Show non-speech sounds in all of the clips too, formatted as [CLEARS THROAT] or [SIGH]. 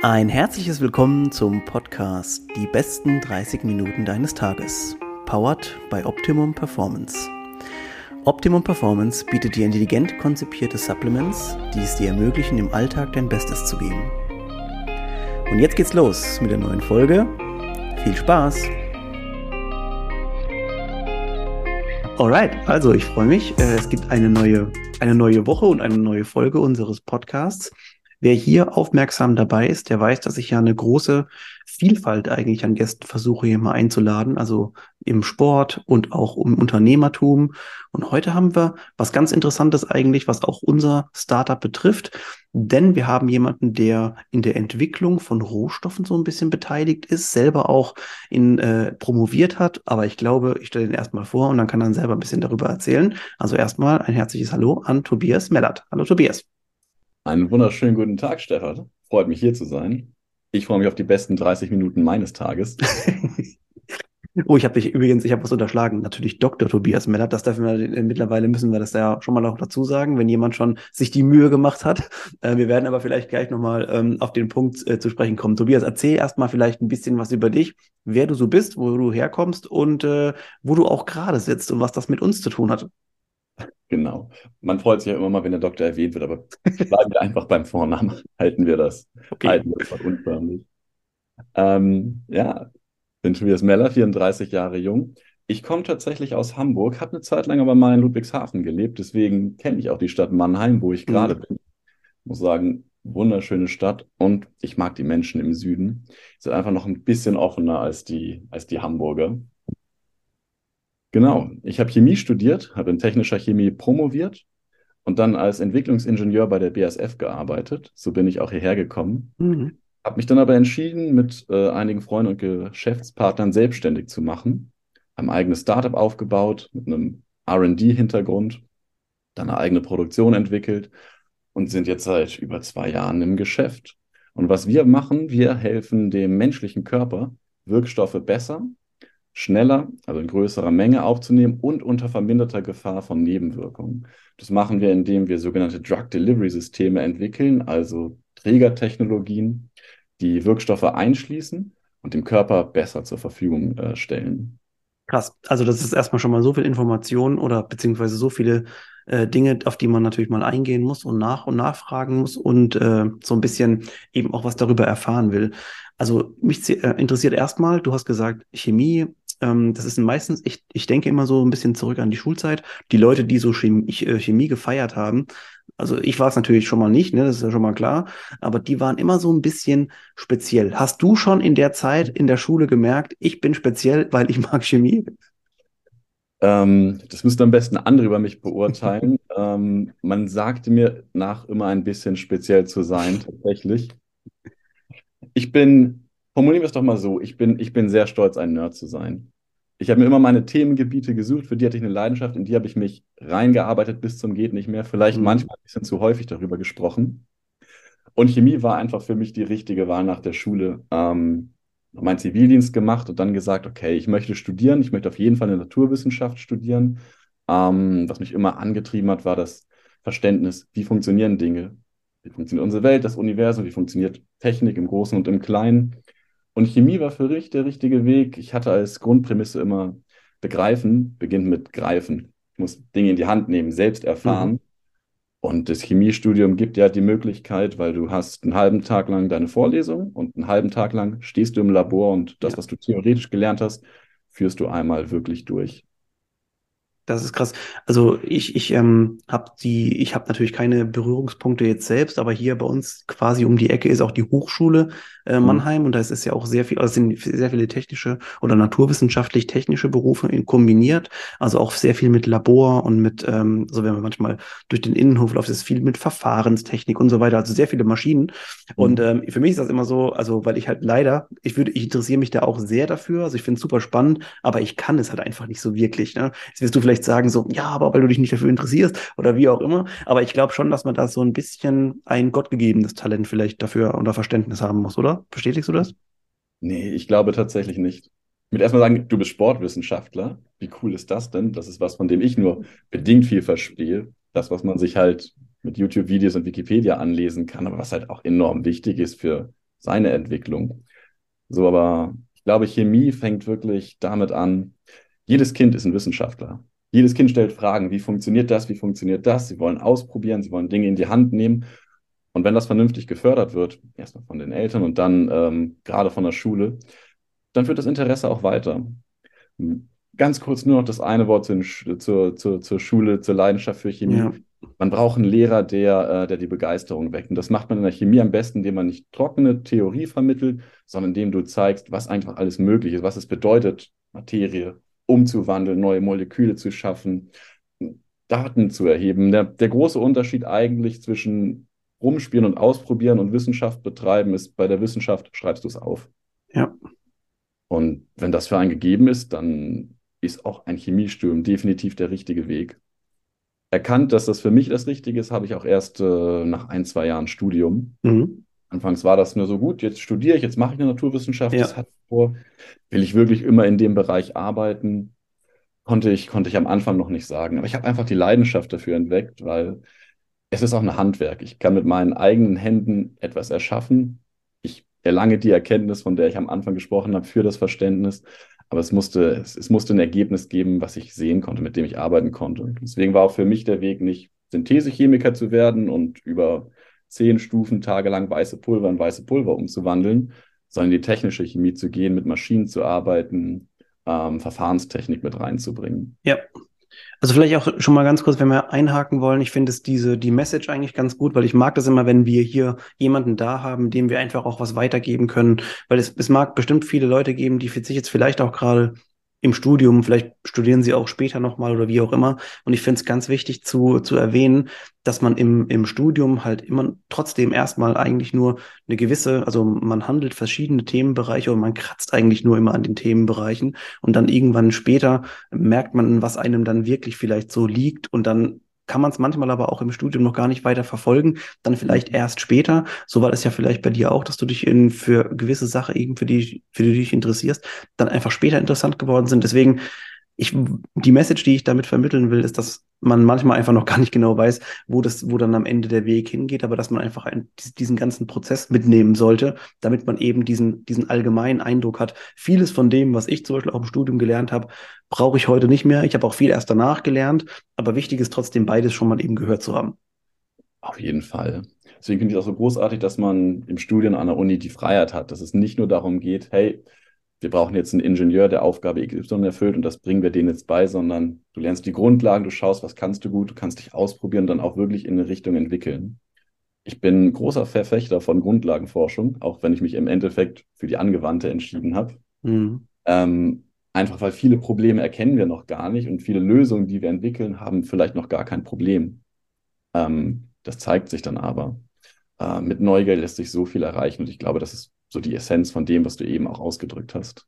Ein herzliches Willkommen zum Podcast Die besten 30 Minuten deines Tages. Powered by Optimum Performance. Optimum Performance bietet dir intelligent konzipierte Supplements, die es dir ermöglichen, im Alltag dein Bestes zu geben. Und jetzt geht's los mit der neuen Folge. Viel Spaß! Alright, also ich freue mich. Äh, es gibt eine neue, eine neue Woche und eine neue Folge unseres Podcasts. Wer hier aufmerksam dabei ist, der weiß, dass ich ja eine große Vielfalt eigentlich an Gästen versuche hier mal einzuladen, also im Sport und auch im Unternehmertum. Und heute haben wir was ganz Interessantes eigentlich, was auch unser Startup betrifft, denn wir haben jemanden, der in der Entwicklung von Rohstoffen so ein bisschen beteiligt ist, selber auch in äh, promoviert hat. Aber ich glaube, ich stelle ihn erstmal vor und dann kann er selber ein bisschen darüber erzählen. Also erstmal ein herzliches Hallo an Tobias Mellert. Hallo Tobias. Einen wunderschönen guten Tag, Stefan. Freut mich hier zu sein. Ich freue mich auf die besten 30 Minuten meines Tages. [LAUGHS] oh, ich habe dich übrigens, ich habe was unterschlagen. Natürlich Dr. Tobias Mellert. Das dürfen wir mittlerweile müssen wir das ja schon mal noch dazu sagen, wenn jemand schon sich die Mühe gemacht hat. Äh, wir werden aber vielleicht gleich nochmal ähm, auf den Punkt äh, zu sprechen kommen. Tobias, erzähl erstmal vielleicht ein bisschen was über dich, wer du so bist, wo du herkommst und äh, wo du auch gerade sitzt und was das mit uns zu tun hat. Genau. Man freut sich ja immer mal, wenn der Doktor erwähnt wird, aber bleiben wir einfach beim Vornamen. Halten wir das. Okay. Halten wir das unförmlich. Ähm, ja, bin Tobias Meller, 34 Jahre jung. Ich komme tatsächlich aus Hamburg, habe eine Zeit lang aber mal in Ludwigshafen gelebt, deswegen kenne ich auch die Stadt Mannheim, wo ich gerade mhm. bin. Ich muss sagen, wunderschöne Stadt und ich mag die Menschen im Süden. Sie sind einfach noch ein bisschen offener als die, als die Hamburger. Genau, ich habe Chemie studiert, habe in technischer Chemie promoviert und dann als Entwicklungsingenieur bei der BASF gearbeitet. So bin ich auch hierher gekommen. Mhm. Habe mich dann aber entschieden, mit äh, einigen Freunden und Geschäftspartnern selbstständig zu machen. Ein eigenes Startup aufgebaut mit einem RD-Hintergrund, dann eine eigene Produktion entwickelt und sind jetzt seit über zwei Jahren im Geschäft. Und was wir machen, wir helfen dem menschlichen Körper, Wirkstoffe besser schneller, also in größerer Menge aufzunehmen und unter verminderter Gefahr von Nebenwirkungen. Das machen wir, indem wir sogenannte Drug Delivery Systeme entwickeln, also Trägertechnologien, die Wirkstoffe einschließen und dem Körper besser zur Verfügung äh, stellen. Krass. Also das ist erstmal schon mal so viel Information oder beziehungsweise so viele äh, Dinge, auf die man natürlich mal eingehen muss und nach und nachfragen muss und äh, so ein bisschen eben auch was darüber erfahren will. Also mich äh, interessiert erstmal, du hast gesagt, Chemie ähm, das ist meistens, ich, ich denke immer so ein bisschen zurück an die Schulzeit. Die Leute, die so Chemie, äh, Chemie gefeiert haben, also ich war es natürlich schon mal nicht, ne, das ist ja schon mal klar, aber die waren immer so ein bisschen speziell. Hast du schon in der Zeit in der Schule gemerkt, ich bin speziell, weil ich mag Chemie? Ähm, das müssten am besten andere über mich beurteilen. [LAUGHS] ähm, man sagte mir nach immer ein bisschen speziell zu sein, tatsächlich. Ich bin Formulieren wir es doch mal so. Ich bin, ich bin sehr stolz, ein Nerd zu sein. Ich habe mir immer meine Themengebiete gesucht, für die hatte ich eine Leidenschaft, in die habe ich mich reingearbeitet bis zum Geht nicht mehr. Vielleicht mhm. manchmal ein bisschen zu häufig darüber gesprochen. Und Chemie war einfach für mich die richtige Wahl nach der Schule. Ähm, meinen Zivildienst gemacht und dann gesagt, okay, ich möchte studieren, ich möchte auf jeden Fall eine Naturwissenschaft studieren. Ähm, was mich immer angetrieben hat, war das Verständnis, wie funktionieren Dinge, wie funktioniert unsere Welt, das Universum, wie funktioniert Technik im Großen und im Kleinen. Und Chemie war für mich der richtige Weg. Ich hatte als Grundprämisse immer begreifen, beginnt mit greifen. Ich muss Dinge in die Hand nehmen, selbst erfahren. Mhm. Und das Chemiestudium gibt ja die Möglichkeit, weil du hast einen halben Tag lang deine Vorlesung und einen halben Tag lang stehst du im Labor und das, ja. was du theoretisch gelernt hast, führst du einmal wirklich durch. Das ist krass. Also ich, ich ähm, habe die, ich habe natürlich keine Berührungspunkte jetzt selbst, aber hier bei uns quasi um die Ecke ist auch die Hochschule äh, mhm. Mannheim und da ist es ja auch sehr viel, also sind sehr viele technische oder naturwissenschaftlich technische Berufe kombiniert. Also auch sehr viel mit Labor und mit, ähm, so wenn man manchmal durch den Innenhof läuft, ist viel mit Verfahrenstechnik und so weiter. Also sehr viele Maschinen. Mhm. Und ähm, für mich ist das immer so, also weil ich halt leider, ich würde, ich interessiere mich da auch sehr dafür. Also ich finde es super spannend, aber ich kann es halt einfach nicht so wirklich. Ne? Jetzt wirst du vielleicht vielleicht sagen so, ja, aber weil du dich nicht dafür interessierst oder wie auch immer. Aber ich glaube schon, dass man da so ein bisschen ein gottgegebenes Talent vielleicht dafür oder Verständnis haben muss, oder? Bestätigst du das? Nee, ich glaube tatsächlich nicht. Ich würde erstmal sagen, du bist Sportwissenschaftler. Wie cool ist das denn? Das ist was, von dem ich nur bedingt viel verstehe. Das, was man sich halt mit YouTube-Videos und Wikipedia anlesen kann, aber was halt auch enorm wichtig ist für seine Entwicklung. So, aber ich glaube, Chemie fängt wirklich damit an, jedes Kind ist ein Wissenschaftler. Jedes Kind stellt Fragen, wie funktioniert das, wie funktioniert das? Sie wollen ausprobieren, sie wollen Dinge in die Hand nehmen. Und wenn das vernünftig gefördert wird, erstmal von den Eltern und dann ähm, gerade von der Schule, dann führt das Interesse auch weiter. Ganz kurz nur noch das eine Wort zur, zur, zur, zur Schule, zur Leidenschaft für Chemie. Ja. Man braucht einen Lehrer, der, äh, der die Begeisterung weckt. Und das macht man in der Chemie am besten, indem man nicht trockene Theorie vermittelt, sondern indem du zeigst, was einfach alles möglich ist, was es bedeutet, Materie umzuwandeln, neue Moleküle zu schaffen, Daten zu erheben. Der, der große Unterschied eigentlich zwischen rumspielen und ausprobieren und Wissenschaft betreiben ist, bei der Wissenschaft schreibst du es auf. Ja. Und wenn das für einen gegeben ist, dann ist auch ein Chemiestudium definitiv der richtige Weg. Erkannt, dass das für mich das Richtige ist, habe ich auch erst äh, nach ein, zwei Jahren Studium. Mhm. Anfangs war das nur so gut, jetzt studiere ich, jetzt mache ich eine Naturwissenschaft, ja. das hat vor, will ich wirklich immer in dem Bereich arbeiten, konnte ich, konnte ich am Anfang noch nicht sagen. Aber ich habe einfach die Leidenschaft dafür entdeckt, weil es ist auch ein Handwerk. Ich kann mit meinen eigenen Händen etwas erschaffen. Ich erlange die Erkenntnis, von der ich am Anfang gesprochen habe, für das Verständnis. Aber es musste, es, es musste ein Ergebnis geben, was ich sehen konnte, mit dem ich arbeiten konnte. Deswegen war auch für mich der Weg nicht Synthesechemiker zu werden und über zehn Stufen tagelang weiße Pulver in weiße Pulver umzuwandeln, sondern in die technische Chemie zu gehen, mit Maschinen zu arbeiten, ähm, Verfahrenstechnik mit reinzubringen. Ja. Also vielleicht auch schon mal ganz kurz, wenn wir einhaken wollen, ich finde es diese, die Message eigentlich ganz gut, weil ich mag das immer, wenn wir hier jemanden da haben, dem wir einfach auch was weitergeben können, weil es, es mag bestimmt viele Leute geben, die sich jetzt vielleicht auch gerade im Studium, vielleicht studieren sie auch später nochmal oder wie auch immer. Und ich finde es ganz wichtig zu, zu erwähnen, dass man im, im Studium halt immer trotzdem erstmal eigentlich nur eine gewisse, also man handelt verschiedene Themenbereiche und man kratzt eigentlich nur immer an den Themenbereichen. Und dann irgendwann später merkt man, was einem dann wirklich vielleicht so liegt und dann kann man es manchmal aber auch im Studium noch gar nicht weiter verfolgen, dann vielleicht mhm. erst später. So war das ja vielleicht bei dir auch, dass du dich in für gewisse Sachen eben für die, für die du dich interessierst, dann einfach später interessant geworden sind. Deswegen ich, die Message, die ich damit vermitteln will, ist, dass man manchmal einfach noch gar nicht genau weiß, wo das, wo dann am Ende der Weg hingeht, aber dass man einfach einen, diesen ganzen Prozess mitnehmen sollte, damit man eben diesen, diesen allgemeinen Eindruck hat. Vieles von dem, was ich zum Beispiel auch im Studium gelernt habe, brauche ich heute nicht mehr. Ich habe auch viel erst danach gelernt, aber wichtig ist trotzdem beides schon mal eben gehört zu haben. Auf jeden Fall. Deswegen finde ich auch so großartig, dass man im Studium an der Uni die Freiheit hat, dass es nicht nur darum geht, hey, wir brauchen jetzt einen Ingenieur, der Aufgabe XY erfüllt und das bringen wir denen jetzt bei, sondern du lernst die Grundlagen, du schaust, was kannst du gut, du kannst dich ausprobieren und dann auch wirklich in eine Richtung entwickeln. Ich bin großer Verfechter von Grundlagenforschung, auch wenn ich mich im Endeffekt für die angewandte entschieden habe. Mhm. Ähm, einfach weil viele Probleme erkennen wir noch gar nicht und viele Lösungen, die wir entwickeln, haben vielleicht noch gar kein Problem. Ähm, das zeigt sich dann aber. Äh, mit Neugier lässt sich so viel erreichen und ich glaube, das ist so die Essenz von dem, was du eben auch ausgedrückt hast.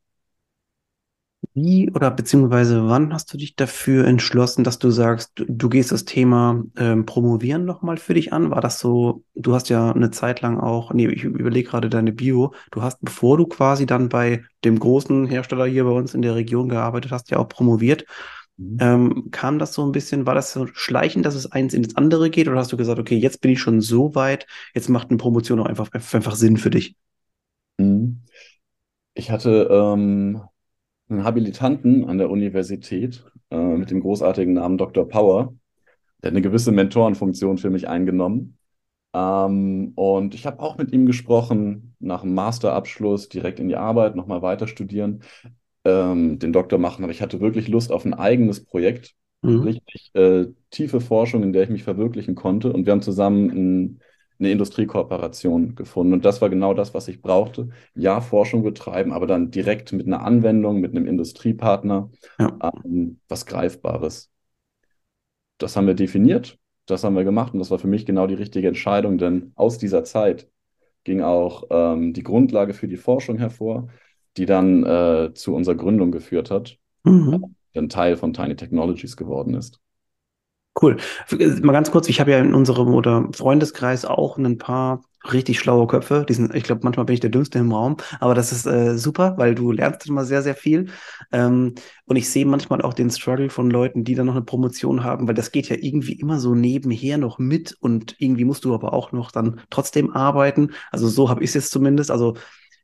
Wie oder beziehungsweise wann hast du dich dafür entschlossen, dass du sagst, du, du gehst das Thema ähm, Promovieren nochmal für dich an? War das so, du hast ja eine Zeit lang auch, nee, ich überlege gerade deine Bio, du hast, bevor du quasi dann bei dem großen Hersteller hier bei uns in der Region gearbeitet hast, ja auch promoviert. Mhm. Ähm, kam das so ein bisschen, war das so schleichend, dass es eins in das andere geht? Oder hast du gesagt, okay, jetzt bin ich schon so weit, jetzt macht eine Promotion auch einfach, einfach Sinn für dich? Mhm. Ich hatte ähm, einen Habilitanten an der Universität äh, mit dem großartigen Namen Dr. Power. Der eine gewisse Mentorenfunktion für mich eingenommen. Ähm, und ich habe auch mit ihm gesprochen, nach dem Masterabschluss direkt in die Arbeit, nochmal weiter studieren, ähm, den Doktor machen. Aber ich hatte wirklich Lust auf ein eigenes Projekt, mhm. richtig äh, tiefe Forschung, in der ich mich verwirklichen konnte. Und wir haben zusammen ein eine Industriekooperation gefunden. Und das war genau das, was ich brauchte. Ja, Forschung betreiben, aber dann direkt mit einer Anwendung, mit einem Industriepartner, ja. ähm, was Greifbares. Das haben wir definiert, das haben wir gemacht und das war für mich genau die richtige Entscheidung, denn aus dieser Zeit ging auch ähm, die Grundlage für die Forschung hervor, die dann äh, zu unserer Gründung geführt hat, mhm. ein Teil von Tiny Technologies geworden ist. Cool. Mal ganz kurz, ich habe ja in unserem oder Freundeskreis auch ein paar richtig schlaue Köpfe. Die sind, ich glaube, manchmal bin ich der Dümmste im Raum, aber das ist äh, super, weil du lernst immer sehr, sehr viel. Ähm, und ich sehe manchmal auch den Struggle von Leuten, die dann noch eine Promotion haben, weil das geht ja irgendwie immer so nebenher noch mit und irgendwie musst du aber auch noch dann trotzdem arbeiten. Also so habe ich es jetzt zumindest. Also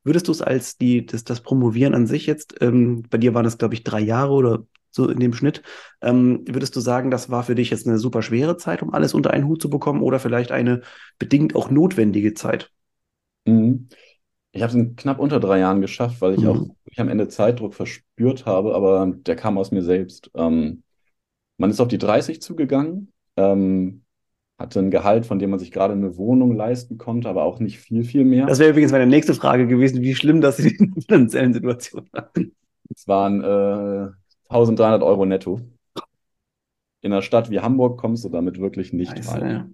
würdest du es als die, das, das Promovieren an sich jetzt, ähm, bei dir waren es, glaube ich, drei Jahre oder so in dem Schnitt. Ähm, würdest du sagen, das war für dich jetzt eine super schwere Zeit, um alles unter einen Hut zu bekommen oder vielleicht eine bedingt auch notwendige Zeit? Mhm. Ich habe es in knapp unter drei Jahren geschafft, weil ich Mhm. auch wirklich am Ende Zeitdruck verspürt habe, aber der kam aus mir selbst. Ähm, man ist auf die 30 zugegangen, ähm, hatte ein Gehalt, von dem man sich gerade eine Wohnung leisten konnte, aber auch nicht viel, viel mehr. Das wäre übrigens meine nächste Frage gewesen, wie schlimm das [LAUGHS] in der finanziellen Situation war. Es waren äh, 1300 Euro netto. In einer Stadt wie Hamburg kommst du damit wirklich nicht Scheiße, weit. ja.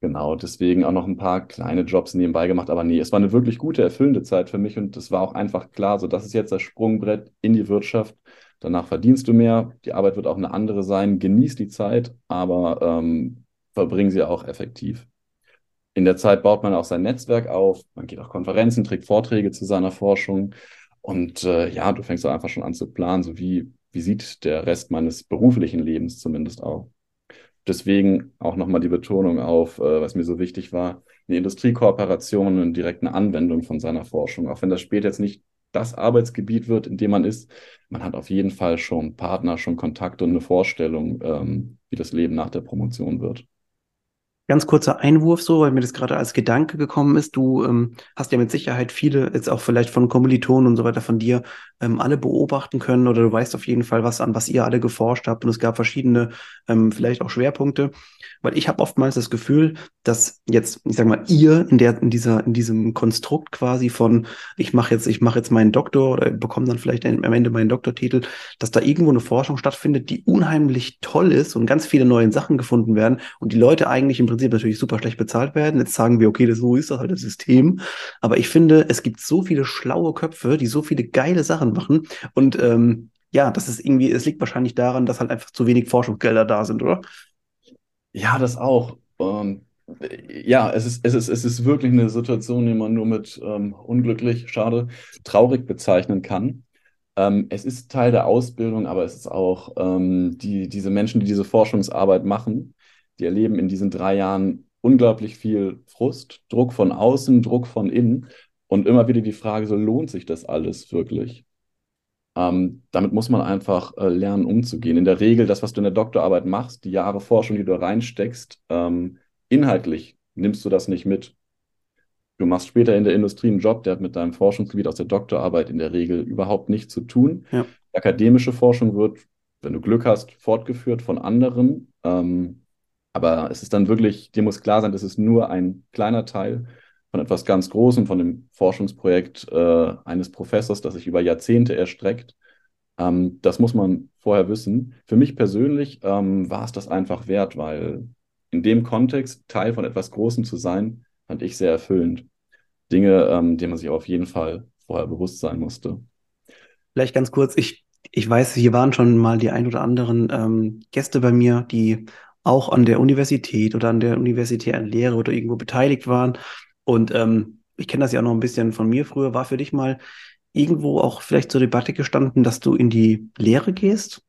Genau, deswegen auch noch ein paar kleine Jobs nebenbei gemacht. Aber nee, es war eine wirklich gute, erfüllende Zeit für mich und es war auch einfach klar, so das ist jetzt das Sprungbrett in die Wirtschaft. Danach verdienst du mehr, die Arbeit wird auch eine andere sein. Genieß die Zeit, aber ähm, verbring sie auch effektiv. In der Zeit baut man auch sein Netzwerk auf, man geht auf Konferenzen, trägt Vorträge zu seiner Forschung und äh, ja, du fängst auch einfach schon an zu planen, so wie, wie sieht der Rest meines beruflichen Lebens zumindest auch. Deswegen auch nochmal die Betonung auf, äh, was mir so wichtig war, eine Industriekooperation und direkt eine Anwendung von seiner Forschung. Auch wenn das später jetzt nicht das Arbeitsgebiet wird, in dem man ist, man hat auf jeden Fall schon Partner, schon Kontakt und eine Vorstellung, ähm, wie das Leben nach der Promotion wird. Ganz kurzer Einwurf so, weil mir das gerade als Gedanke gekommen ist. Du ähm, hast ja mit Sicherheit viele, jetzt auch vielleicht von Kommilitonen und so weiter von dir, ähm, alle beobachten können oder du weißt auf jeden Fall, was an was ihr alle geforscht habt und es gab verschiedene, ähm, vielleicht auch Schwerpunkte. Weil ich habe oftmals das Gefühl, dass jetzt, ich sag mal, ihr in der, in dieser, in diesem Konstrukt quasi von, ich mache jetzt, ich jetzt meinen Doktor oder bekomme dann vielleicht am Ende meinen Doktortitel, dass da irgendwo eine Forschung stattfindet, die unheimlich toll ist und ganz viele neue Sachen gefunden werden und die Leute eigentlich im Prinzip natürlich super schlecht bezahlt werden. Jetzt sagen wir, okay, das, so ist das halt das System. Aber ich finde, es gibt so viele schlaue Köpfe, die so viele geile Sachen machen und ähm, ja, das ist irgendwie, es liegt wahrscheinlich daran, dass halt einfach zu wenig Forschungsgelder da sind, oder? Ja, das auch. Ähm, ja, es ist, es ist, es ist wirklich eine Situation, die man nur mit ähm, unglücklich, schade, traurig bezeichnen kann. Ähm, es ist Teil der Ausbildung, aber es ist auch ähm, die, diese Menschen, die diese Forschungsarbeit machen, die erleben in diesen drei Jahren unglaublich viel Frust, Druck von außen, Druck von innen und immer wieder die Frage, so lohnt sich das alles wirklich? Ähm, damit muss man einfach äh, lernen, umzugehen. In der Regel, das, was du in der Doktorarbeit machst, die Jahre Forschung, die du reinsteckst, ähm, inhaltlich nimmst du das nicht mit. Du machst später in der Industrie einen Job, der hat mit deinem Forschungsgebiet aus der Doktorarbeit in der Regel überhaupt nichts zu tun. Ja. Akademische Forschung wird, wenn du Glück hast, fortgeführt von anderen. Ähm, aber es ist dann wirklich, dir muss klar sein, das ist nur ein kleiner Teil von etwas ganz Großem, von dem Forschungsprojekt äh, eines Professors, das sich über Jahrzehnte erstreckt. Ähm, das muss man vorher wissen. Für mich persönlich ähm, war es das einfach wert, weil in dem Kontext Teil von etwas Großem zu sein, fand ich sehr erfüllend. Dinge, ähm, denen man sich auf jeden Fall vorher bewusst sein musste. Vielleicht ganz kurz, ich, ich weiß, hier waren schon mal die ein oder anderen ähm, Gäste bei mir, die auch an der Universität oder an der universitären Lehre oder irgendwo beteiligt waren. Und ähm, ich kenne das ja auch noch ein bisschen von mir früher. War für dich mal irgendwo auch vielleicht zur Debatte gestanden, dass du in die Lehre gehst?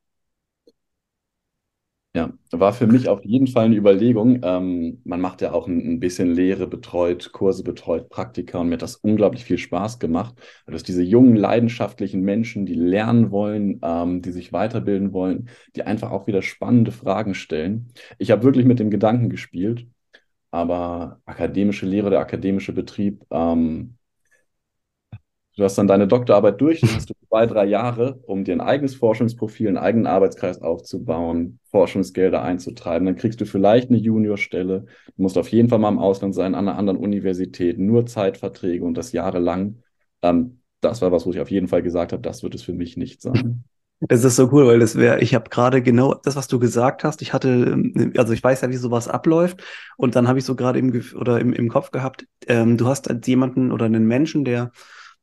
Ja, war für mich auf jeden Fall eine Überlegung. Ähm, man macht ja auch ein, ein, bisschen Lehre betreut, Kurse betreut, Praktika und mir hat das unglaublich viel Spaß gemacht. Weil das diese jungen, leidenschaftlichen Menschen, die lernen wollen, ähm, die sich weiterbilden wollen, die einfach auch wieder spannende Fragen stellen. Ich habe wirklich mit dem Gedanken gespielt, aber akademische Lehre, der akademische Betrieb, ähm, Du hast dann deine Doktorarbeit durch, dann [LAUGHS] hast du zwei, drei Jahre, um dir ein eigenes Forschungsprofil, einen eigenen Arbeitskreis aufzubauen, Forschungsgelder einzutreiben. Dann kriegst du vielleicht eine Juniorstelle. Du musst auf jeden Fall mal im Ausland sein, an einer anderen Universität, nur Zeitverträge und das jahrelang. Ähm, das war was, wo ich auf jeden Fall gesagt habe, das wird es für mich nicht sein. [LAUGHS] Das ist so cool, weil das wäre, ich habe gerade genau das, was du gesagt hast. Ich hatte, also ich weiß ja, wie sowas abläuft. Und dann habe ich so gerade im, oder im, im Kopf gehabt, ähm, du hast als jemanden oder einen Menschen, der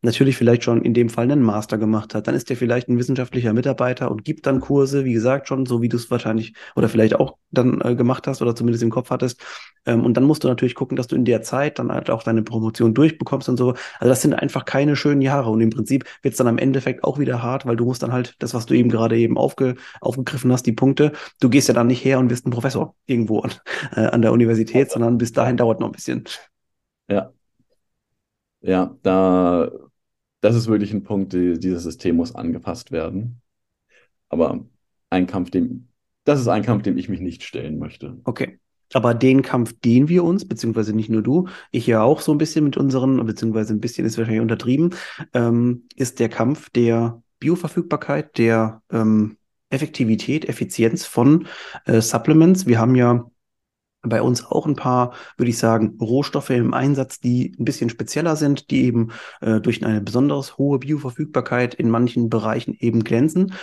natürlich vielleicht schon in dem Fall einen Master gemacht hat. Dann ist der vielleicht ein wissenschaftlicher Mitarbeiter und gibt dann Kurse, wie gesagt, schon, so wie du es wahrscheinlich oder vielleicht auch dann äh, gemacht hast oder zumindest im Kopf hattest. Ähm, und dann musst du natürlich gucken, dass du in der Zeit dann halt auch deine Promotion durchbekommst und so. Also das sind einfach keine schönen Jahre. Und im Prinzip wird es dann am Endeffekt auch wieder hart, weil du musst dann halt das, was du eben gerade eben aufge, aufgegriffen hast, die Punkte, du gehst ja dann nicht her und wirst ein Professor irgendwo an, äh, an der Universität, sondern bis dahin dauert noch ein bisschen. Ja. Ja, da, das ist wirklich ein Punkt, die, dieses System muss angepasst werden. Aber ein Kampf, dem, das ist ein Kampf, dem ich mich nicht stellen möchte. Okay. Aber den Kampf, den wir uns, beziehungsweise nicht nur du, ich ja auch so ein bisschen mit unseren, beziehungsweise ein bisschen ist wahrscheinlich untertrieben, ähm, ist der Kampf der Bioverfügbarkeit, der ähm, Effektivität, Effizienz von äh, Supplements. Wir haben ja bei uns auch ein paar, würde ich sagen, Rohstoffe im Einsatz, die ein bisschen spezieller sind, die eben äh, durch eine besonders hohe Bioverfügbarkeit in manchen Bereichen eben glänzen.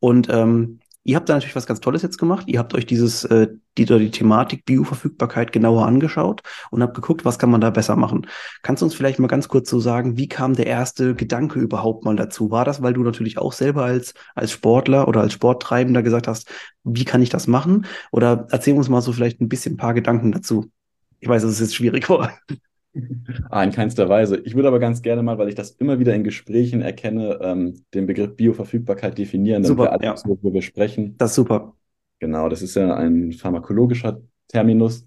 Und ähm, Ihr habt da natürlich was ganz Tolles jetzt gemacht. Ihr habt euch dieses, äh, die, die Thematik Bioverfügbarkeit genauer angeschaut und habt geguckt, was kann man da besser machen. Kannst du uns vielleicht mal ganz kurz so sagen, wie kam der erste Gedanke überhaupt mal dazu? War das, weil du natürlich auch selber als, als Sportler oder als Sporttreibender gesagt hast, wie kann ich das machen? Oder erzähl uns mal so vielleicht ein bisschen ein paar Gedanken dazu. Ich weiß, es ist jetzt schwierig [LAUGHS] vor. Ah, in keinster Weise. Ich würde aber ganz gerne mal, weil ich das immer wieder in Gesprächen erkenne, ähm, den Begriff Bioverfügbarkeit definieren, damit super, wir alle ja. worüber wir sprechen. Das ist super. Genau, das ist ja ein pharmakologischer Terminus,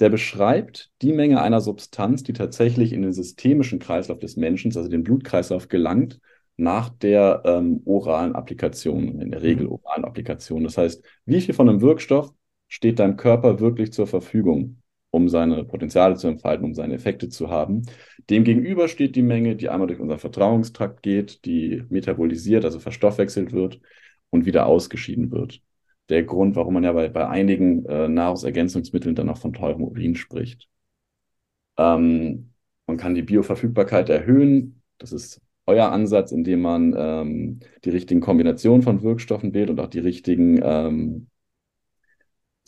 der beschreibt die Menge einer Substanz, die tatsächlich in den systemischen Kreislauf des Menschen, also den Blutkreislauf, gelangt, nach der ähm, oralen Applikation, in der Regel Mhm. oralen Applikation. Das heißt, wie viel von einem Wirkstoff steht deinem Körper wirklich zur Verfügung, um seine Potenziale zu entfalten, um seine Effekte zu haben? Demgegenüber steht die Menge, die einmal durch unseren Verdauungstrakt geht, die metabolisiert, also verstoffwechselt wird und wieder ausgeschieden wird. Der Grund, warum man ja bei, bei einigen äh, Nahrungsergänzungsmitteln dann auch von teurem Urin spricht. Ähm, man kann die Bioverfügbarkeit erhöhen. Das ist euer Ansatz, indem man ähm, die richtigen Kombinationen von Wirkstoffen wählt und auch die richtigen, ähm,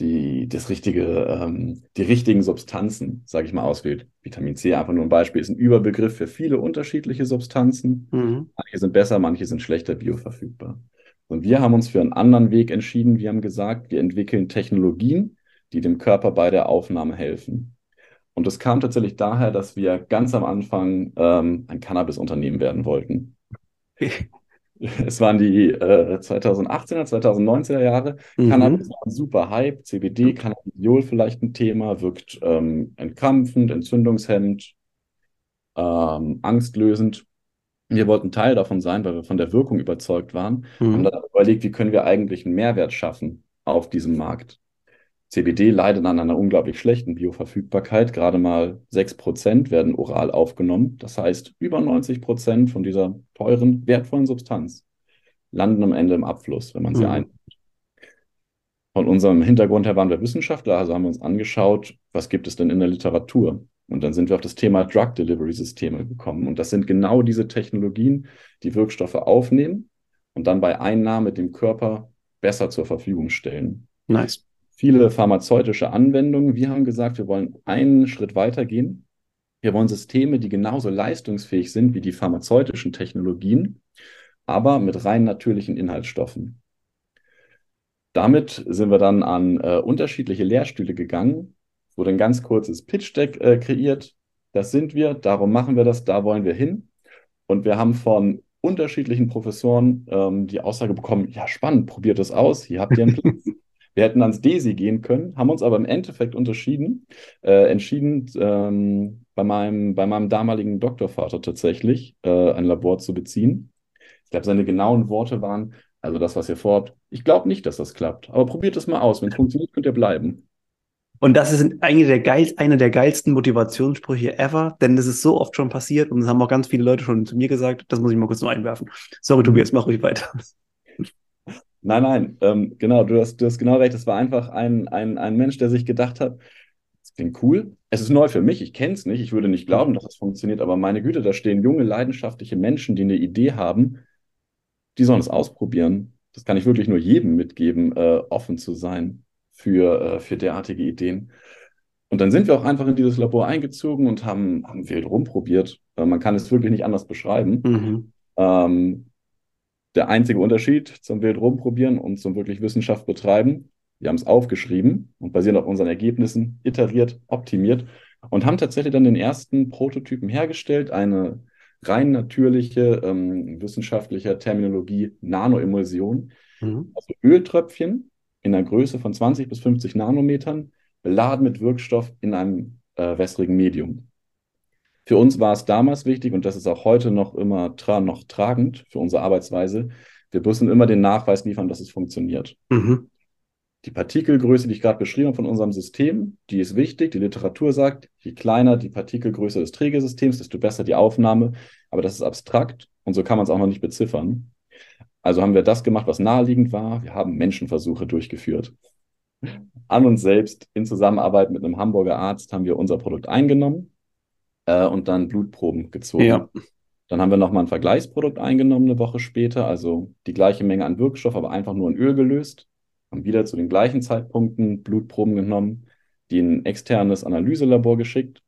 die, das richtige, ähm, die richtigen Substanzen, sage ich mal, auswählt. Vitamin C, einfach nur ein Beispiel, ist ein Überbegriff für viele unterschiedliche Substanzen. Mhm. Manche sind besser, manche sind schlechter bioverfügbar. Und wir haben uns für einen anderen Weg entschieden. Wir haben gesagt, wir entwickeln Technologien, die dem Körper bei der Aufnahme helfen. Und das kam tatsächlich daher, dass wir ganz am Anfang ähm, ein Cannabis-Unternehmen werden wollten. [LAUGHS] Es waren die äh, 2018er, 2019er Jahre. Cannabis Mhm. war ein super Hype. CBD, Cannabidiol vielleicht ein Thema, wirkt ähm, entkrampfend, entzündungshemmend, ähm, angstlösend. Wir wollten Teil davon sein, weil wir von der Wirkung überzeugt waren. Haben Mhm. dann überlegt, wie können wir eigentlich einen Mehrwert schaffen auf diesem Markt. CBD leidet an einer unglaublich schlechten Bioverfügbarkeit. Gerade mal 6% werden oral aufgenommen. Das heißt, über 90% von dieser teuren, wertvollen Substanz landen am Ende im Abfluss, wenn man sie Mhm. ein. Von unserem Hintergrund her waren wir Wissenschaftler, also haben wir uns angeschaut, was gibt es denn in der Literatur? Und dann sind wir auf das Thema Drug Delivery Systeme gekommen. Und das sind genau diese Technologien, die Wirkstoffe aufnehmen und dann bei Einnahme dem Körper besser zur Verfügung stellen. Nice. Viele pharmazeutische Anwendungen. Wir haben gesagt, wir wollen einen Schritt weiter gehen. Wir wollen Systeme, die genauso leistungsfähig sind wie die pharmazeutischen Technologien, aber mit rein natürlichen Inhaltsstoffen. Damit sind wir dann an äh, unterschiedliche Lehrstühle gegangen, wurde ein ganz kurzes Pitch-Deck äh, kreiert. Das sind wir, darum machen wir das, da wollen wir hin. Und wir haben von unterschiedlichen Professoren ähm, die Aussage bekommen, ja spannend, probiert das aus, hier habt ihr einen [LAUGHS] Platz. Wir hätten ans DESI gehen können, haben uns aber im Endeffekt unterschieden, äh, entschieden, ähm, bei meinem, bei meinem damaligen Doktorvater tatsächlich äh, ein Labor zu beziehen. Ich glaube, seine genauen Worte waren, also das, was ihr vorhabt, ich glaube nicht, dass das klappt, aber probiert es mal aus. Wenn es funktioniert, könnt ihr bleiben. Und das ist eigentlich der geil, einer der geilsten Motivationssprüche ever, denn das ist so oft schon passiert und das haben auch ganz viele Leute schon zu mir gesagt. Das muss ich mal kurz noch einwerfen. Sorry, Tobias, mach ruhig weiter. Nein, nein, ähm, genau, du hast, du hast genau recht. Es war einfach ein, ein, ein Mensch, der sich gedacht hat, das klingt cool. Es ist neu für mich, ich kenne es nicht, ich würde nicht glauben, dass es funktioniert, aber meine Güte, da stehen junge, leidenschaftliche Menschen, die eine Idee haben, die sollen es ausprobieren. Das kann ich wirklich nur jedem mitgeben, äh, offen zu sein für, äh, für derartige Ideen. Und dann sind wir auch einfach in dieses Labor eingezogen und haben, haben wild rumprobiert. Äh, man kann es wirklich nicht anders beschreiben. Mhm. Ähm, der einzige Unterschied zum wild rumprobieren und zum wirklich Wissenschaft betreiben, wir haben es aufgeschrieben und basierend auf unseren Ergebnissen iteriert, optimiert und haben tatsächlich dann den ersten Prototypen hergestellt, eine rein natürliche, ähm, wissenschaftlicher Terminologie Nanoemulsion, mhm. also Öltröpfchen in einer Größe von 20 bis 50 Nanometern, beladen mit Wirkstoff in einem äh, wässrigen Medium. Für uns war es damals wichtig, und das ist auch heute noch immer tra noch tragend für unsere Arbeitsweise, wir müssen immer den Nachweis liefern, dass es funktioniert. Mhm. Die Partikelgröße, die ich gerade beschrieben habe von unserem System, die ist wichtig. Die Literatur sagt, je kleiner die Partikelgröße des Trägersystems, desto besser die Aufnahme. Aber das ist abstrakt und so kann man es auch noch nicht beziffern. Also haben wir das gemacht, was naheliegend war. Wir haben Menschenversuche durchgeführt. An uns selbst in Zusammenarbeit mit einem Hamburger Arzt haben wir unser Produkt eingenommen äh, und dann Blutproben gezogen. Ja. Dann haben wir nochmal ein Vergleichsprodukt eingenommen eine Woche später, also die gleiche Menge an Wirkstoff, aber einfach nur in Öl gelöst. Haben wieder zu den gleichen Zeitpunkten Blutproben genommen, die in ein externes Analyselabor geschickt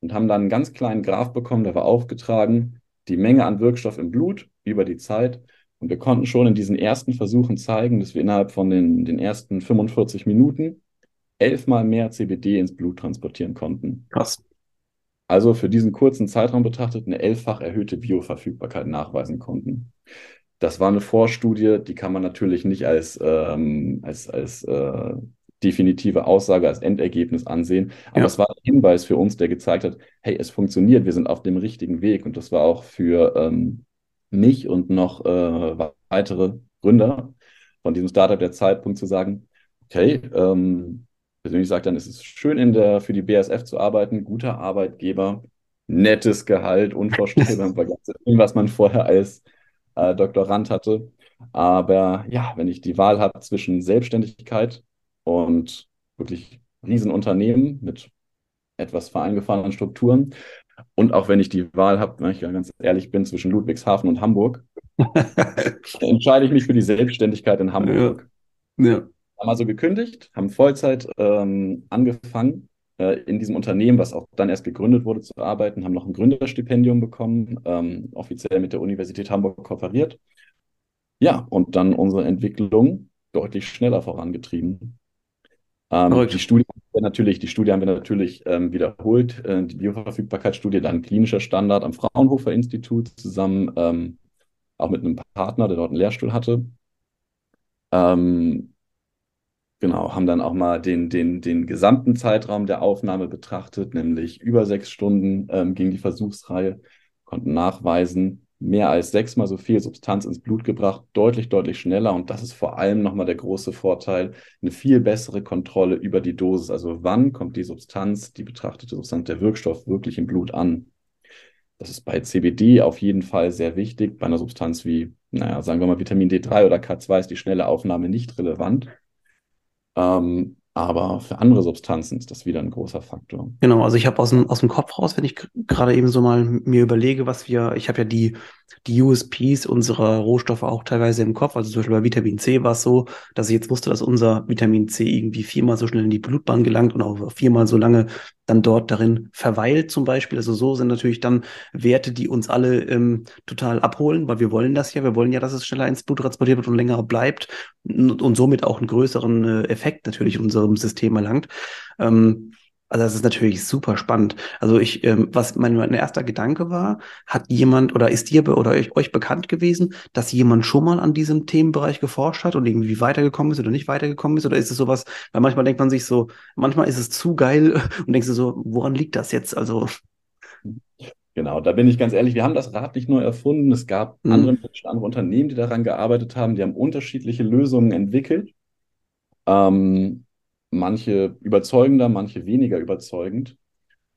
und haben dann einen ganz kleinen Graph bekommen, der war aufgetragen, die Menge an Wirkstoff im Blut über die Zeit. Und wir konnten schon in diesen ersten Versuchen zeigen, dass wir innerhalb von den, den ersten 45 Minuten elfmal mehr CBD ins Blut transportieren konnten. Krass. Also für diesen kurzen Zeitraum betrachtet eine elffach erhöhte Bioverfügbarkeit nachweisen konnten. Das war eine Vorstudie, die kann man natürlich nicht als, ähm, als, als äh, definitive Aussage, als Endergebnis ansehen. Aber ja. es war ein Hinweis für uns, der gezeigt hat, hey, es funktioniert, wir sind auf dem richtigen Weg. Und das war auch für ähm, mich und noch äh, weitere Gründer von diesem Startup der Zeitpunkt zu sagen, okay, ähm, persönlich sagt dann, es ist schön in der, für die BSF zu arbeiten, guter Arbeitgeber, nettes Gehalt, unvorstellbar im Vergleich zu dem, was man vorher als äh, Doktorand hatte. Aber ja, wenn ich die Wahl habe zwischen Selbstständigkeit und wirklich Riesenunternehmen mit etwas vereingefahrenen Strukturen und auch wenn ich die Wahl habe, wenn ich ganz ehrlich bin, zwischen Ludwigshafen und Hamburg, [LAUGHS] entscheide ich mich für die Selbstständigkeit in Hamburg. Ja. ja. Haben also gekündigt, haben Vollzeit ähm, angefangen äh, in diesem Unternehmen, was auch dann erst gegründet wurde, zu arbeiten, haben noch ein Gründerstipendium bekommen, ähm, offiziell mit der Universität Hamburg kooperiert. Ja, und dann unsere Entwicklung deutlich schneller vorangetrieben. Ähm, die Studie natürlich, die Studie haben wir natürlich ähm, wiederholt, äh, die Bioverfügbarkeitsstudie, dann klinischer Standard am Fraunhofer Institut zusammen, ähm, auch mit einem Partner, der dort einen Lehrstuhl hatte. Ähm, Genau, haben dann auch mal den, den, den gesamten Zeitraum der Aufnahme betrachtet, nämlich über sechs Stunden ähm, ging die Versuchsreihe, konnten nachweisen, mehr als sechsmal so viel Substanz ins Blut gebracht, deutlich, deutlich schneller. Und das ist vor allem nochmal der große Vorteil, eine viel bessere Kontrolle über die Dosis. Also wann kommt die Substanz, die betrachtete Substanz, der Wirkstoff wirklich im Blut an? Das ist bei CBD auf jeden Fall sehr wichtig. Bei einer Substanz wie, naja, sagen wir mal Vitamin D3 oder K2 ist die schnelle Aufnahme nicht relevant. Ähm, aber für andere Substanzen ist das wieder ein großer Faktor. Genau, also ich habe aus dem, aus dem Kopf raus, wenn ich gerade eben so mal mir überlege, was wir, ich habe ja die, die USPs unserer Rohstoffe auch teilweise im Kopf. Also zum Beispiel bei Vitamin C war es so, dass ich jetzt wusste, dass unser Vitamin C irgendwie viermal so schnell in die Blutbahn gelangt und auch viermal so lange dann dort darin verweilt zum Beispiel. Also so sind natürlich dann Werte, die uns alle ähm, total abholen, weil wir wollen das ja. Wir wollen ja, dass es schneller ins Blut transportiert wird und länger bleibt und, und somit auch einen größeren äh, Effekt natürlich in unserem System erlangt. Ähm, also das ist natürlich super spannend. Also ich, ähm, was mein, mein erster Gedanke war, hat jemand oder ist dir oder euch, euch bekannt gewesen, dass jemand schon mal an diesem Themenbereich geforscht hat und irgendwie weitergekommen ist oder nicht weitergekommen ist? Oder ist es sowas, weil manchmal denkt man sich so, manchmal ist es zu geil [LAUGHS] und denkst du so, woran liegt das jetzt? Also Genau, da bin ich ganz ehrlich, wir haben das Rad nicht neu erfunden. Es gab mhm. andere Menschen, andere Unternehmen, die daran gearbeitet haben, die haben unterschiedliche Lösungen entwickelt. Ähm, manche überzeugender, manche weniger überzeugend.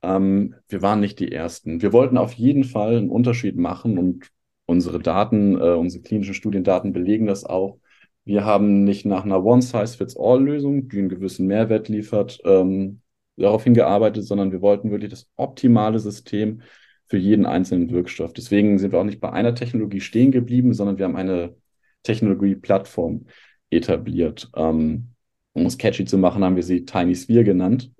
Ähm, wir waren nicht die Ersten. Wir wollten auf jeden Fall einen Unterschied machen und unsere Daten, äh, unsere klinischen Studiendaten belegen das auch. Wir haben nicht nach einer One-Size-Fits-All-Lösung, die einen gewissen Mehrwert liefert, ähm, darauf hingearbeitet, sondern wir wollten wirklich das optimale System für jeden einzelnen Wirkstoff. Deswegen sind wir auch nicht bei einer Technologie stehen geblieben, sondern wir haben eine Technologie-Plattform etabliert. Ähm, um es catchy zu machen, haben wir sie Tiny Sphere genannt.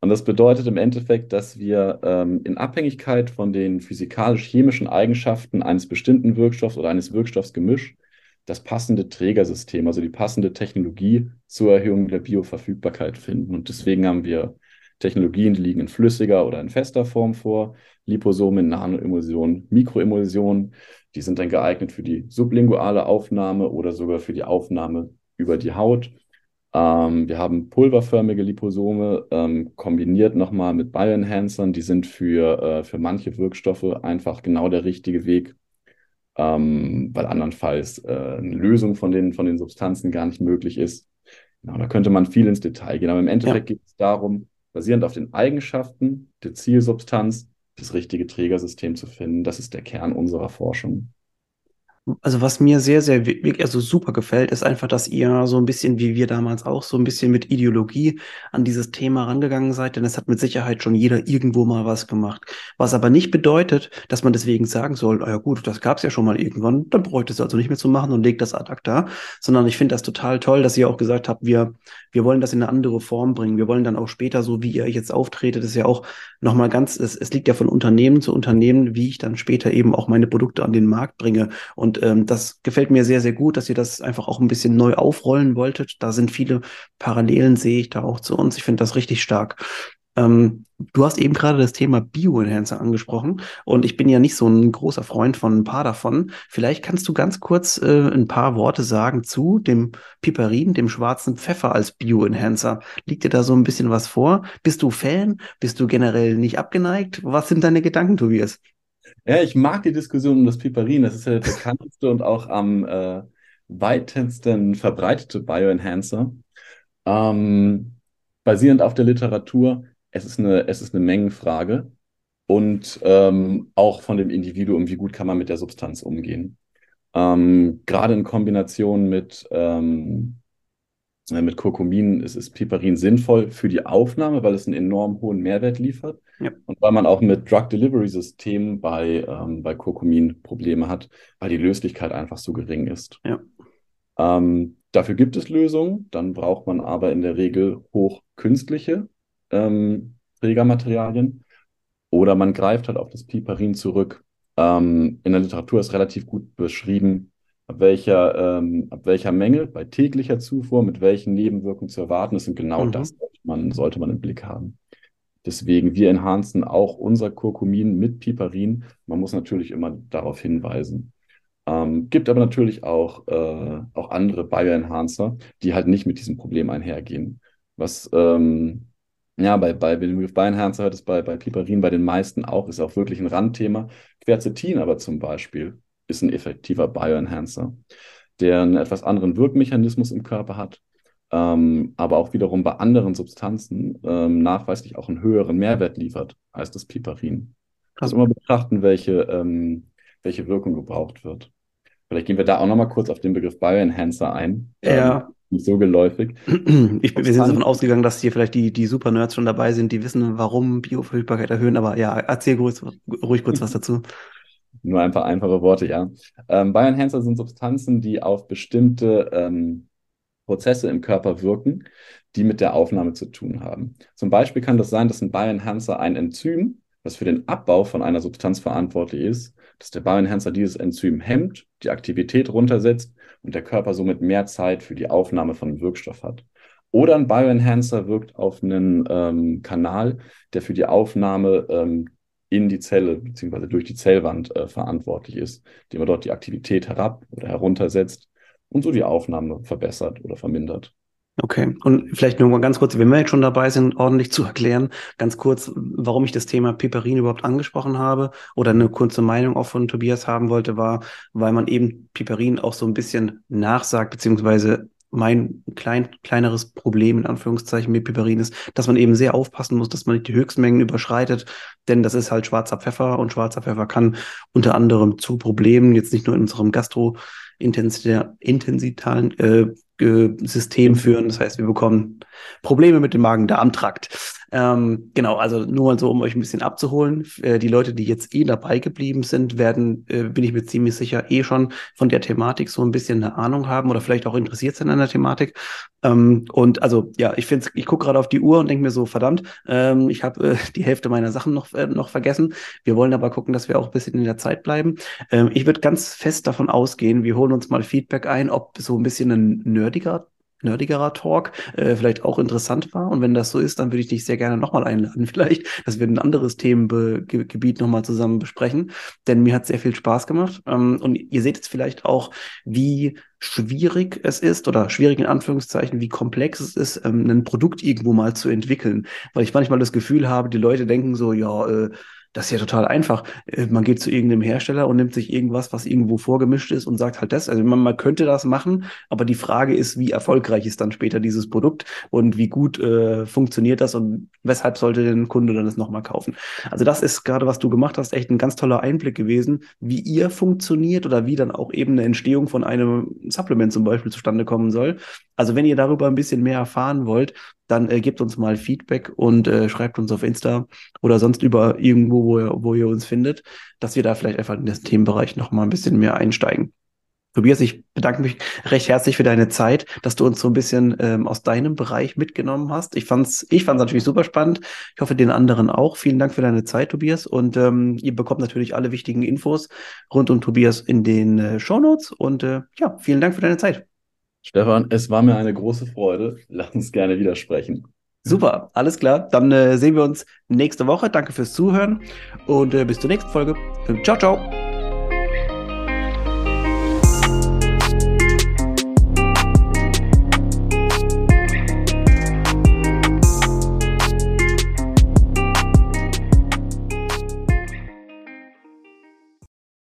Und das bedeutet im Endeffekt, dass wir ähm, in Abhängigkeit von den physikalisch-chemischen Eigenschaften eines bestimmten Wirkstoffs oder eines Wirkstoffsgemisch das passende Trägersystem, also die passende Technologie zur Erhöhung der Bioverfügbarkeit finden. Und deswegen haben wir Technologien, die liegen in flüssiger oder in fester Form vor, Liposome, Nanoemulsion, Mikroemulsion. Die sind dann geeignet für die sublinguale Aufnahme oder sogar für die Aufnahme über die Haut. Ähm, wir haben pulverförmige Liposome ähm, kombiniert nochmal mit Bioenhancern. Die sind für, äh, für manche Wirkstoffe einfach genau der richtige Weg, ähm, weil andernfalls äh, eine Lösung von den, von den Substanzen gar nicht möglich ist. Genau, da könnte man viel ins Detail gehen. Aber im Endeffekt ja. geht es darum, basierend auf den Eigenschaften der Zielsubstanz das richtige Trägersystem zu finden. Das ist der Kern unserer Forschung. Also was mir sehr, sehr wirklich also super gefällt, ist einfach, dass ihr so ein bisschen wie wir damals auch so ein bisschen mit Ideologie an dieses Thema rangegangen seid, denn es hat mit Sicherheit schon jeder irgendwo mal was gemacht. Was aber nicht bedeutet, dass man deswegen sagen soll, ah ja gut, das gab es ja schon mal irgendwann, dann bräuchte es also nicht mehr zu machen und legt das ad acta, sondern ich finde das total toll, dass ihr auch gesagt habt, wir, wir wollen das in eine andere Form bringen. Wir wollen dann auch später, so wie ihr jetzt auftretet, ist ja auch nochmal ganz, es, es liegt ja von Unternehmen zu Unternehmen, wie ich dann später eben auch meine Produkte an den Markt bringe und ähm, das gefällt mir sehr, sehr gut, dass ihr das einfach auch ein bisschen neu aufrollen wolltet. Da sind viele Parallelen, sehe ich da auch zu uns. Ich finde das richtig stark. Ähm, du hast eben gerade das Thema Bioenhancer angesprochen und ich bin ja nicht so ein großer Freund von ein paar davon. Vielleicht kannst du ganz kurz äh, ein paar Worte sagen zu dem Piperin, dem schwarzen Pfeffer als Bioenhancer. Liegt dir da so ein bisschen was vor? Bist du Fan? Bist du generell nicht abgeneigt? Was sind deine Gedanken, Tobias? Ja, ich mag die Diskussion um das Piperin. Das ist ja der bekannteste und auch am äh, weitesten verbreitete Bioenhancer. Ähm, basierend auf der Literatur, es ist eine, es ist eine Mengenfrage und ähm, auch von dem Individuum, wie gut kann man mit der Substanz umgehen. Ähm, gerade in Kombination mit ähm, äh, mit Kurkumin ist, ist Piperin sinnvoll für die Aufnahme, weil es einen enorm hohen Mehrwert liefert. Ja. Und weil man auch mit Drug Delivery Systemen bei, ähm, bei Kurkumin Probleme hat, weil die Löslichkeit einfach so gering ist. Ja. Ähm, dafür gibt es Lösungen, dann braucht man aber in der Regel hochkünstliche ähm, Trägermaterialien oder man greift halt auf das Piperin zurück. Ähm, in der Literatur ist relativ gut beschrieben, ab welcher, ähm, ab welcher Menge bei täglicher Zufuhr mit welchen Nebenwirkungen zu erwarten ist. Und genau mhm. das sollte man, sollte man im Blick haben. Deswegen, wir enhancen auch unser Kurkumin mit Piperin. Man muss natürlich immer darauf hinweisen. Ähm, gibt aber natürlich auch, äh, auch andere Bioenhancer, die halt nicht mit diesem Problem einhergehen. Was ähm, ja, bei, bei dem Begriff Bioenhancer hört es bei, bei Piperin bei den meisten auch, ist auch wirklich ein Randthema. Quercetin aber zum Beispiel ist ein effektiver Bioenhancer, der einen etwas anderen Wirkmechanismus im Körper hat, ähm, aber auch wiederum bei anderen Substanzen ähm, nachweislich auch einen höheren Mehrwert liefert als das Piperin. Also immer betrachten, welche, ähm, welche Wirkung gebraucht wird. Vielleicht gehen wir da auch nochmal kurz auf den Begriff Bioenhancer ein. Ja. Ähm, nicht so geläufig. [CLEARS THROAT] Ich, wir sind davon ausgegangen, dass hier vielleicht die, die Super-Nerds schon dabei sind, die wissen, warum Bioverfügbarkeit erhöhen, aber ja, erzähl ruhig, ruhig kurz was dazu. Nur ein paar einfache Worte, ja. Ähm, Bioenhancer sind Substanzen, die auf bestimmte ähm, Prozesse im Körper wirken, die mit der Aufnahme zu tun haben. Zum Beispiel kann das sein, dass ein Bioenhancer ein Enzym, das für den Abbau von einer Substanz verantwortlich ist, dass der Bioenhancer dieses Enzym hemmt, die Aktivität runtersetzt und der Körper somit mehr Zeit für die Aufnahme von Wirkstoff hat. Oder ein Bioenhancer wirkt auf einen ähm, Kanal, der für die Aufnahme ähm, in die Zelle bzw. durch die Zellwand äh, verantwortlich ist, indem man dort die Aktivität herab oder heruntersetzt und so die Aufnahme verbessert oder vermindert. Okay, und vielleicht nur mal ganz kurz, wenn wir jetzt schon dabei sind, ordentlich zu erklären, ganz kurz, warum ich das Thema Piperin überhaupt angesprochen habe oder eine kurze Meinung auch von Tobias haben wollte, war, weil man eben Piperin auch so ein bisschen nachsagt, beziehungsweise mein klein, kleineres Problem in Anführungszeichen mit Piperin ist, dass man eben sehr aufpassen muss, dass man nicht die Höchstmengen überschreitet, denn das ist halt schwarzer Pfeffer und schwarzer Pfeffer kann unter anderem zu Problemen, jetzt nicht nur in unserem gastrointensitalen äh, System führen. Das heißt, wir bekommen Probleme mit dem Magen-Darm-Trakt. Ähm, genau, also nur mal so, um euch ein bisschen abzuholen. Äh, die Leute, die jetzt eh dabei geblieben sind, werden, äh, bin ich mir ziemlich sicher, eh schon von der Thematik so ein bisschen eine Ahnung haben oder vielleicht auch interessiert sind an der Thematik. Ähm, und also ja, ich finde, ich gucke gerade auf die Uhr und denke mir so, verdammt, ähm, ich habe äh, die Hälfte meiner Sachen noch, äh, noch vergessen. Wir wollen aber gucken, dass wir auch ein bisschen in der Zeit bleiben. Ähm, ich würde ganz fest davon ausgehen, wir holen uns mal Feedback ein, ob so ein bisschen ein nerdiger nerdigerer Talk äh, vielleicht auch interessant war. Und wenn das so ist, dann würde ich dich sehr gerne nochmal einladen, [LAUGHS] vielleicht, dass wir ein anderes Themengebiet nochmal zusammen besprechen. Denn mir hat sehr viel Spaß gemacht. Ähm, und ihr seht jetzt vielleicht auch, wie schwierig es ist oder schwierig in Anführungszeichen, wie komplex es ist, ähm, ein Produkt irgendwo mal zu entwickeln. Weil ich manchmal das Gefühl habe, die Leute denken so, ja, äh, das ist ja total einfach. Äh, man geht zu irgendeinem Hersteller und nimmt sich irgendwas, was irgendwo vorgemischt ist und sagt halt das. Also man, man könnte das machen, aber die Frage ist, wie erfolgreich ist dann später dieses Produkt und wie gut äh, funktioniert das und weshalb sollte den Kunde dann das nochmal kaufen. Also das ist gerade, was du gemacht hast, echt ein ganz toller Einblick gewesen, wie ihr funktioniert oder wie dann auch eben eine Entstehung von einem Supplement zum Beispiel zustande kommen soll. Also wenn ihr darüber ein bisschen mehr erfahren wollt, dann äh, gebt uns mal Feedback und äh, schreibt uns auf Insta oder sonst über irgendwo, wo ihr, wo ihr uns findet, dass wir da vielleicht einfach in den Themenbereich noch mal ein bisschen mehr einsteigen. Tobias, ich bedanke mich recht herzlich für deine Zeit, dass du uns so ein bisschen ähm, aus deinem Bereich mitgenommen hast. Ich fand's, ich fand's natürlich super spannend. Ich hoffe, den anderen auch. Vielen Dank für deine Zeit, Tobias. Und ähm, ihr bekommt natürlich alle wichtigen Infos rund um Tobias in den äh, Show Notes. Und äh, ja, vielen Dank für deine Zeit. Stefan, es war mir eine große Freude. Lass uns gerne wieder sprechen. Super, alles klar. Dann äh, sehen wir uns nächste Woche. Danke fürs Zuhören und äh, bis zur nächsten Folge. Ciao, ciao.